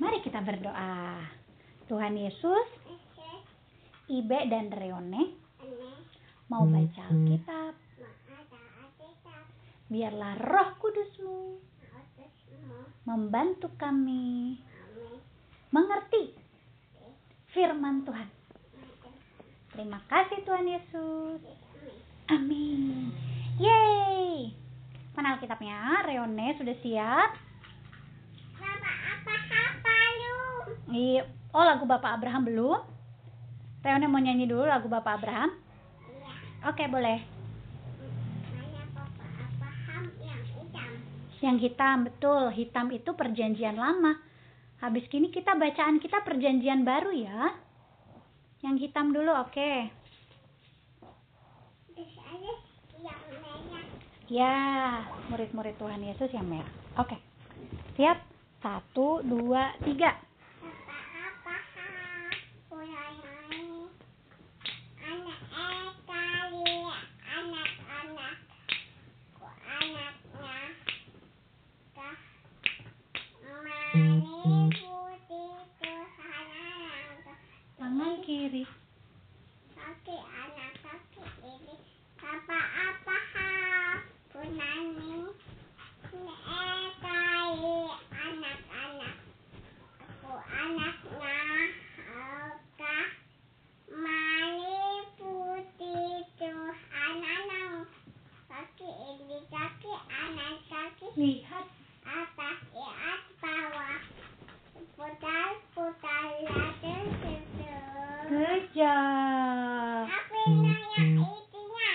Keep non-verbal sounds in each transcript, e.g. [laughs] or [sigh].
Mari kita berdoa. Tuhan Yesus, Ibe dan Reone mau baca Alkitab. Biarlah roh kudusmu membantu kami mengerti firman Tuhan. Terima kasih Tuhan Yesus. Amin. Yeay. Mana Alkitabnya? Reone sudah siap? Iya. Oh lagu Bapak Abraham belum? Reone mau nyanyi dulu lagu Bapak Abraham? Oke boleh. Yang hitam betul. Hitam itu perjanjian lama. Habis kini kita bacaan kita perjanjian baru ya. Yang hitam dulu oke. Ya, murid-murid Tuhan Yesus yang merah. Oke. Siap? Satu, dua, tiga. monkey. Monkey, tapi nanya itunya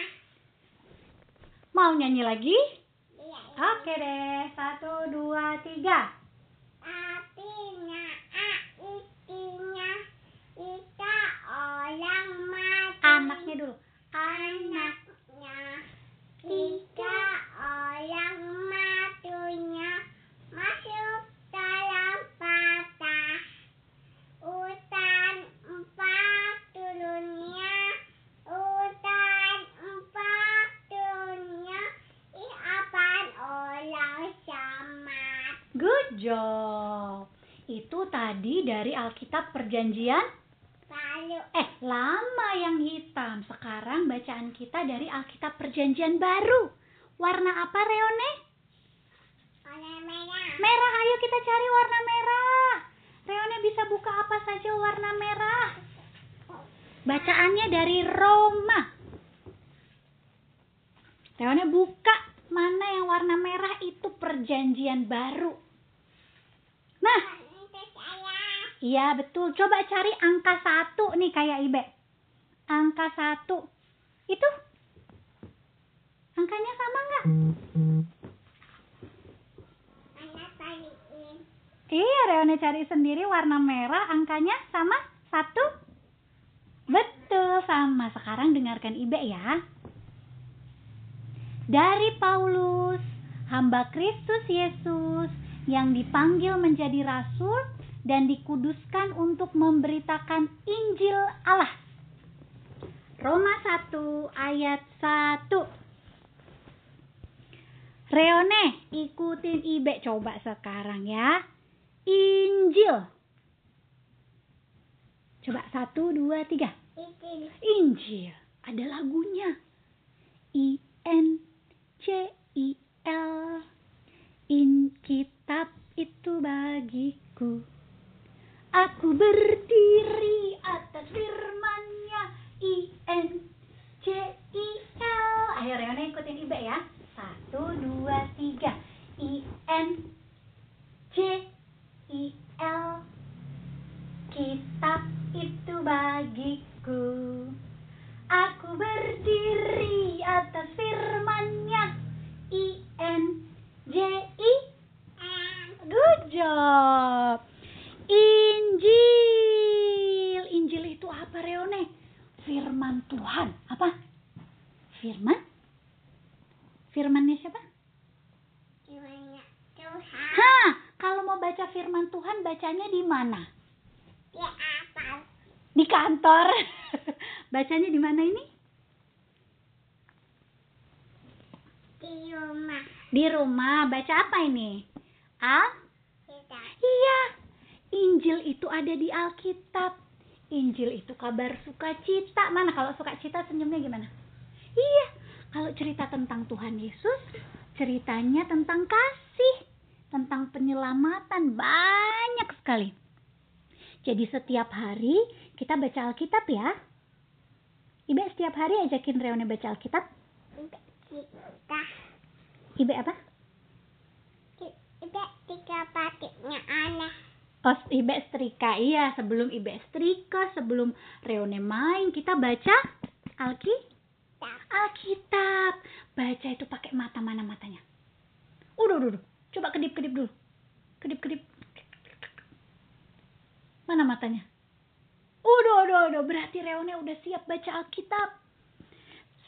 Mau nyanyi lagi? iya Oke deh. Satu, dua, tiga. Job. Itu tadi dari Alkitab Perjanjian Lalu eh lama yang hitam. Sekarang bacaan kita dari Alkitab Perjanjian Baru. Warna apa Reone? warna merah. Merah. Ayo kita cari warna merah. Reone bisa buka apa saja warna merah. Bacaannya dari Roma. Reone buka mana yang warna merah itu Perjanjian Baru. Nah. Iya betul. Coba cari angka satu nih kayak Ibe. Angka satu. Itu angkanya sama nggak? Iya, Reone cari sendiri warna merah angkanya sama satu. Betul sama. Sekarang dengarkan Ibe ya. Dari Paulus, hamba Kristus Yesus yang dipanggil menjadi rasul dan dikuduskan untuk memberitakan Injil Allah. Roma 1 ayat 1. Reone, ikutin Ibe coba sekarang ya. Injil. Coba satu, dua, tiga. Itu Injil. Ada lagunya. I N C I L. In kitab itu bagiku. Aku berdiri atas firmannya. I N C I L. Ayo Reone ikutin Ibe ya. Satu, dua, tiga. I N C I L. Kitab itu bagiku. Aku berdiri atas firmannya. I J. Good job. Injil. Injil itu apa, Reone? Firman Tuhan. Apa? Firman? Firmannya siapa? Gimana Tuhan? Hah, kalau mau baca firman Tuhan bacanya di mana? Di atas. Di kantor. [laughs] bacanya di mana ini? Di rumah. Di rumah. Baca apa ini? Al? Kita. Iya. Injil itu ada di Alkitab. Injil itu kabar sukacita. Mana kalau sukacita senyumnya gimana? Iya. Kalau cerita tentang Tuhan Yesus, ceritanya tentang kasih, tentang penyelamatan banyak sekali. Jadi setiap hari kita baca Alkitab ya. Ibe setiap hari ajakin Reone baca Alkitab. Kita. Ibe apa? Kita tiga patiknya aneh. Oh, Ibe setrika. Iya, sebelum Ibe setrika, sebelum Reone main, kita baca Alkitab. Tak. Alkitab. Baca itu pakai mata mana matanya? Udah, udah, udah. Coba kedip-kedip dulu. Kedip-kedip. Mana matanya? Udah, udah, udah. Berarti Reone udah siap baca Alkitab.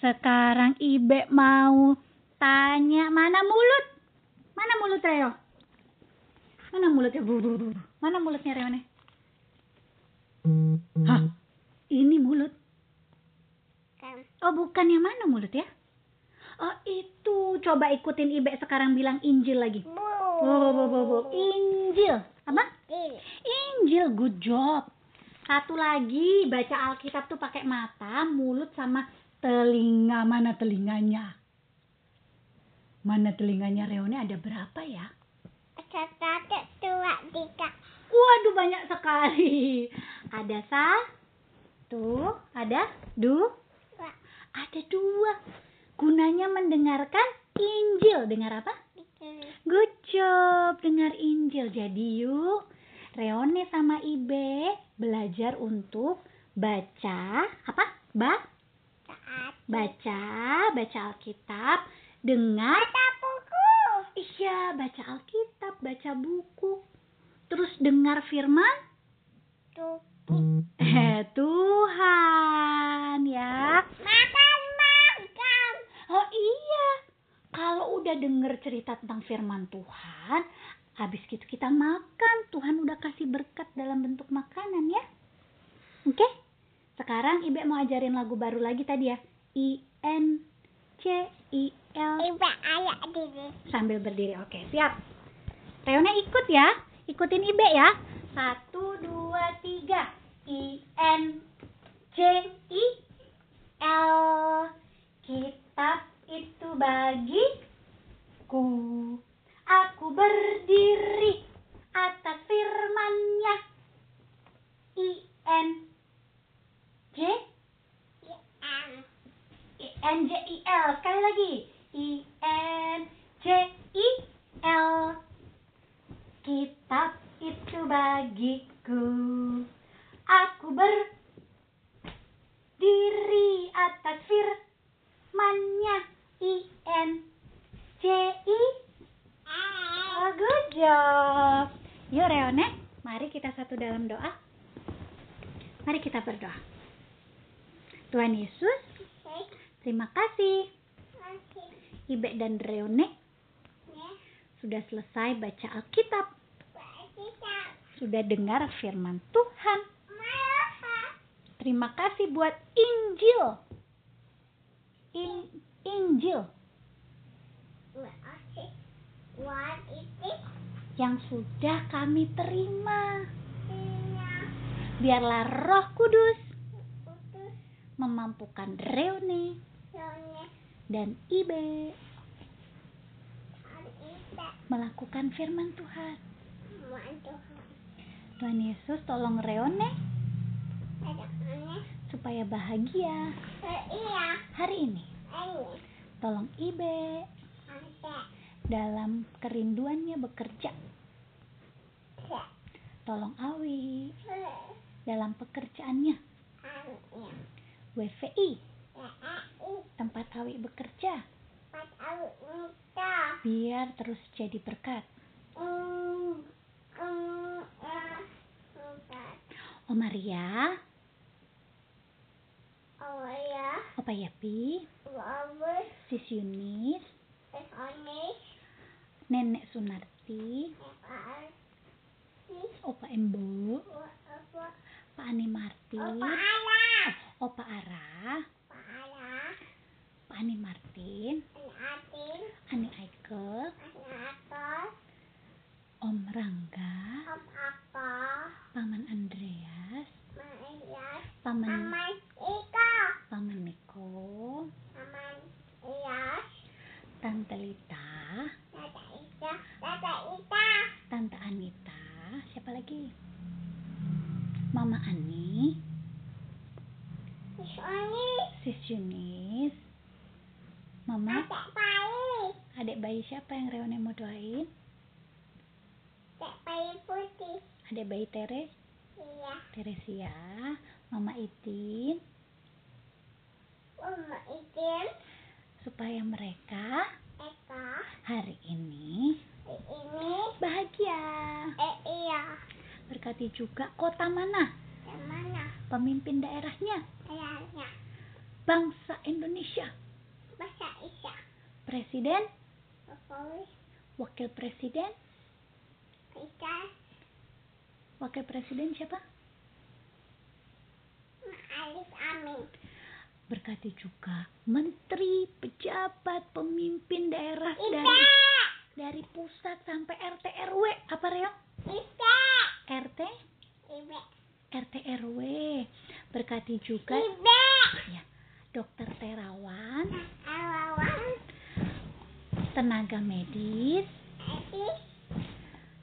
Sekarang Ibe mau tanya, mana mulut? Mana mulut Reo? Mana mulutnya? Buru, buru, buru. Mana mulutnya Reone? Hah? Ini mulut. Oh bukan yang mana mulut ya? Oh itu coba ikutin Ibe sekarang bilang Injil lagi. Bu. Bu, bu, bu, bu. Injil apa? Injil. Injil good job. Satu lagi baca Alkitab tuh pakai mata, mulut sama telinga. Mana telinganya? Mana telinganya Reone ada berapa ya? Satu, dua, tiga. Waduh banyak sekali. Ada satu, ada dua, ada dua. Gunanya mendengarkan Injil. Dengar apa? Good job, dengar Injil. Jadi yuk, Reone sama Ibe belajar untuk baca apa? Ba baca, baca Alkitab, dengar. Baca buku. Iya, baca Alkitab, baca buku. Terus dengar firman Tuh. eh, Tuhan ya. Makan, makan. Oh iya, kalau udah denger cerita tentang firman Tuhan, habis gitu kita makan. Tuhan udah kasih berkat dalam bentuk makanan ya. Oke? Sekarang Ibe mau ajarin lagu baru lagi tadi ya. I N C I Sambil berdiri. Oke, siap. Reona ikut ya. Ikutin Ibe ya. Satu, dua, tiga. I N C I L. Kitab itu bagiku. Aku berdiri atas firmannya. I N J. I N J I L sekali lagi I N J I L kitab itu bagiku aku berdiri atas firmannya I N J I Oh, good job. Yuk Reone, mari kita satu dalam doa. Mari kita berdoa. Tuhan Yesus, terima kasih Masih. Ibe dan Reone Ya. sudah selesai baca Alkitab, Kita. sudah dengar firman Tuhan. Terima kasih buat Injil. In, Injil yang sudah kami terima. Biarlah Roh Kudus memampukan Reone Sonya. Dan Ibe melakukan firman Tuhan. Tuhan Yesus tolong Reone supaya bahagia Iya. hari ini. Ini. Tolong Ibe dalam kerinduannya bekerja. Ya. Tolong Awi dalam pekerjaannya. WVI. Tempat Awi bekerja. Biar terus jadi berkat. Oh Maria, Oh ya. Opa Yapi. Sis Yunis. Nenek Sunarti. Opa Embo? Pak Ani Martin, Opa Ara, Opa. Pak Ani Martin, Atin. Ani Aike, Atin. Om Rangga, Om Apa. Paman Andreas, Maiyas. Paman Aman Ika. Paman Niko, Aman Iyas. Tante Lita, Dada Ika. Dada Ika. Tante Anita, siapa lagi? Mama Ani, Sony. Sis Yunis, Mama, Adek bayi. adik bayi siapa yang Reone mau doain? Adek bayi putih. Adik bayi Tere, Iya. Teresia, Mama Itin, Uma Itin. supaya mereka Eka. hari ini Ini. bahagia. Eh iya. Berkati juga kota mana, mana? pemimpin daerahnya, Ayahnya. bangsa Indonesia. Presiden, Jokowi. wakil presiden, Kita. wakil presiden siapa? Alif Amin. Berkati juga menteri, pejabat, pemimpin daerah Ika. dari dari pusat sampai RT RW. Apa Reo? Ika. RT, Ibe. RT RW. Berkati juga Ibe. ya, dokter terawan, Awawan. Tenaga medis, Edi.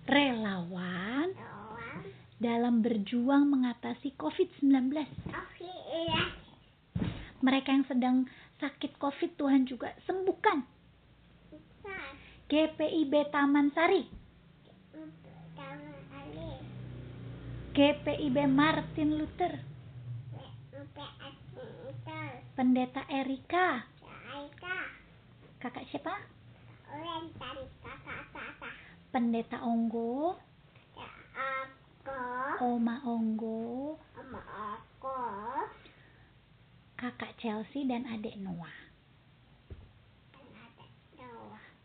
relawan Awan. dalam berjuang mengatasi COVID-19. Oke iya. Mereka yang sedang sakit COVID Tuhan juga sembuhkan. GPIB Taman Sari. GPIB Martin Luther. Pendeta Erika, kakak siapa? Pendeta Onggo, Ya. Oma Onggo, kakak Chelsea dan adik Noah.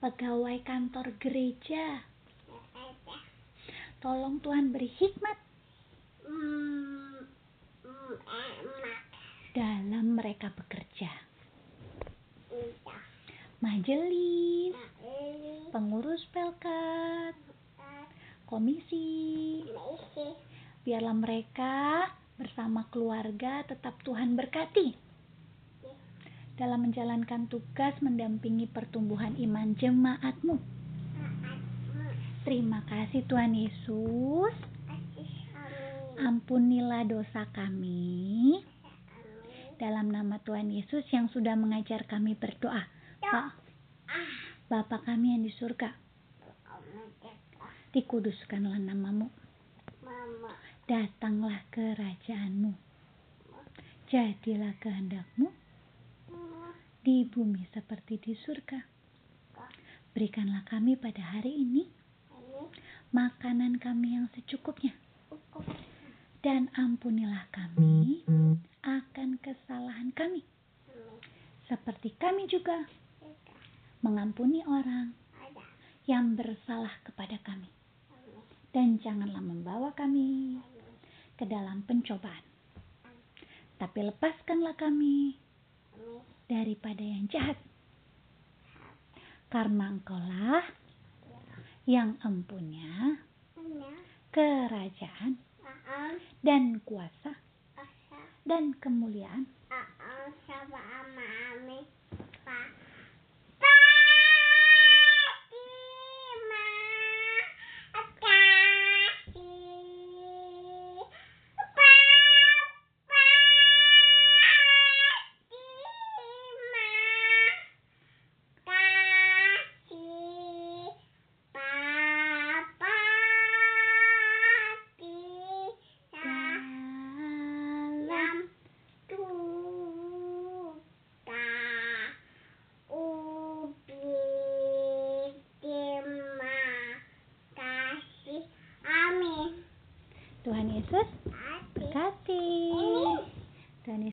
Pegawai kantor gereja, tolong Tuhan beri hikmat Hmm. Hmm. Dalam mereka bekerja. Iya. Majelis, biarlah mereka bersama keluarga tetap Tuhan berkati dalam menjalankan tugas mendampingi pertumbuhan iman jemaatmu. Terima kasih Tuhan Yesus. Ampunilah dosa kami dalam nama Tuhan Yesus yang sudah mengajar kami berdoa. Pak. Bapa kami yang di surga, dikuduskanlah namamu. Datanglah kerajaanmu. Jadilah kehendakmu di bumi seperti di surga. Berikanlah kami pada hari ini makanan kami yang secukupnya. Cukup. Dan ampunilah kami akan kesalahan kami. Seperti kami juga mengampuni orang yang bersalah kepada kami. Dan janganlah membawa kami. Ke dalam pencobaan. Tapi lepaskanlah kami daripada yang jahat. Karena engkaulah yang empunya kerajaan dan kuasa Asa. dan kemuliaan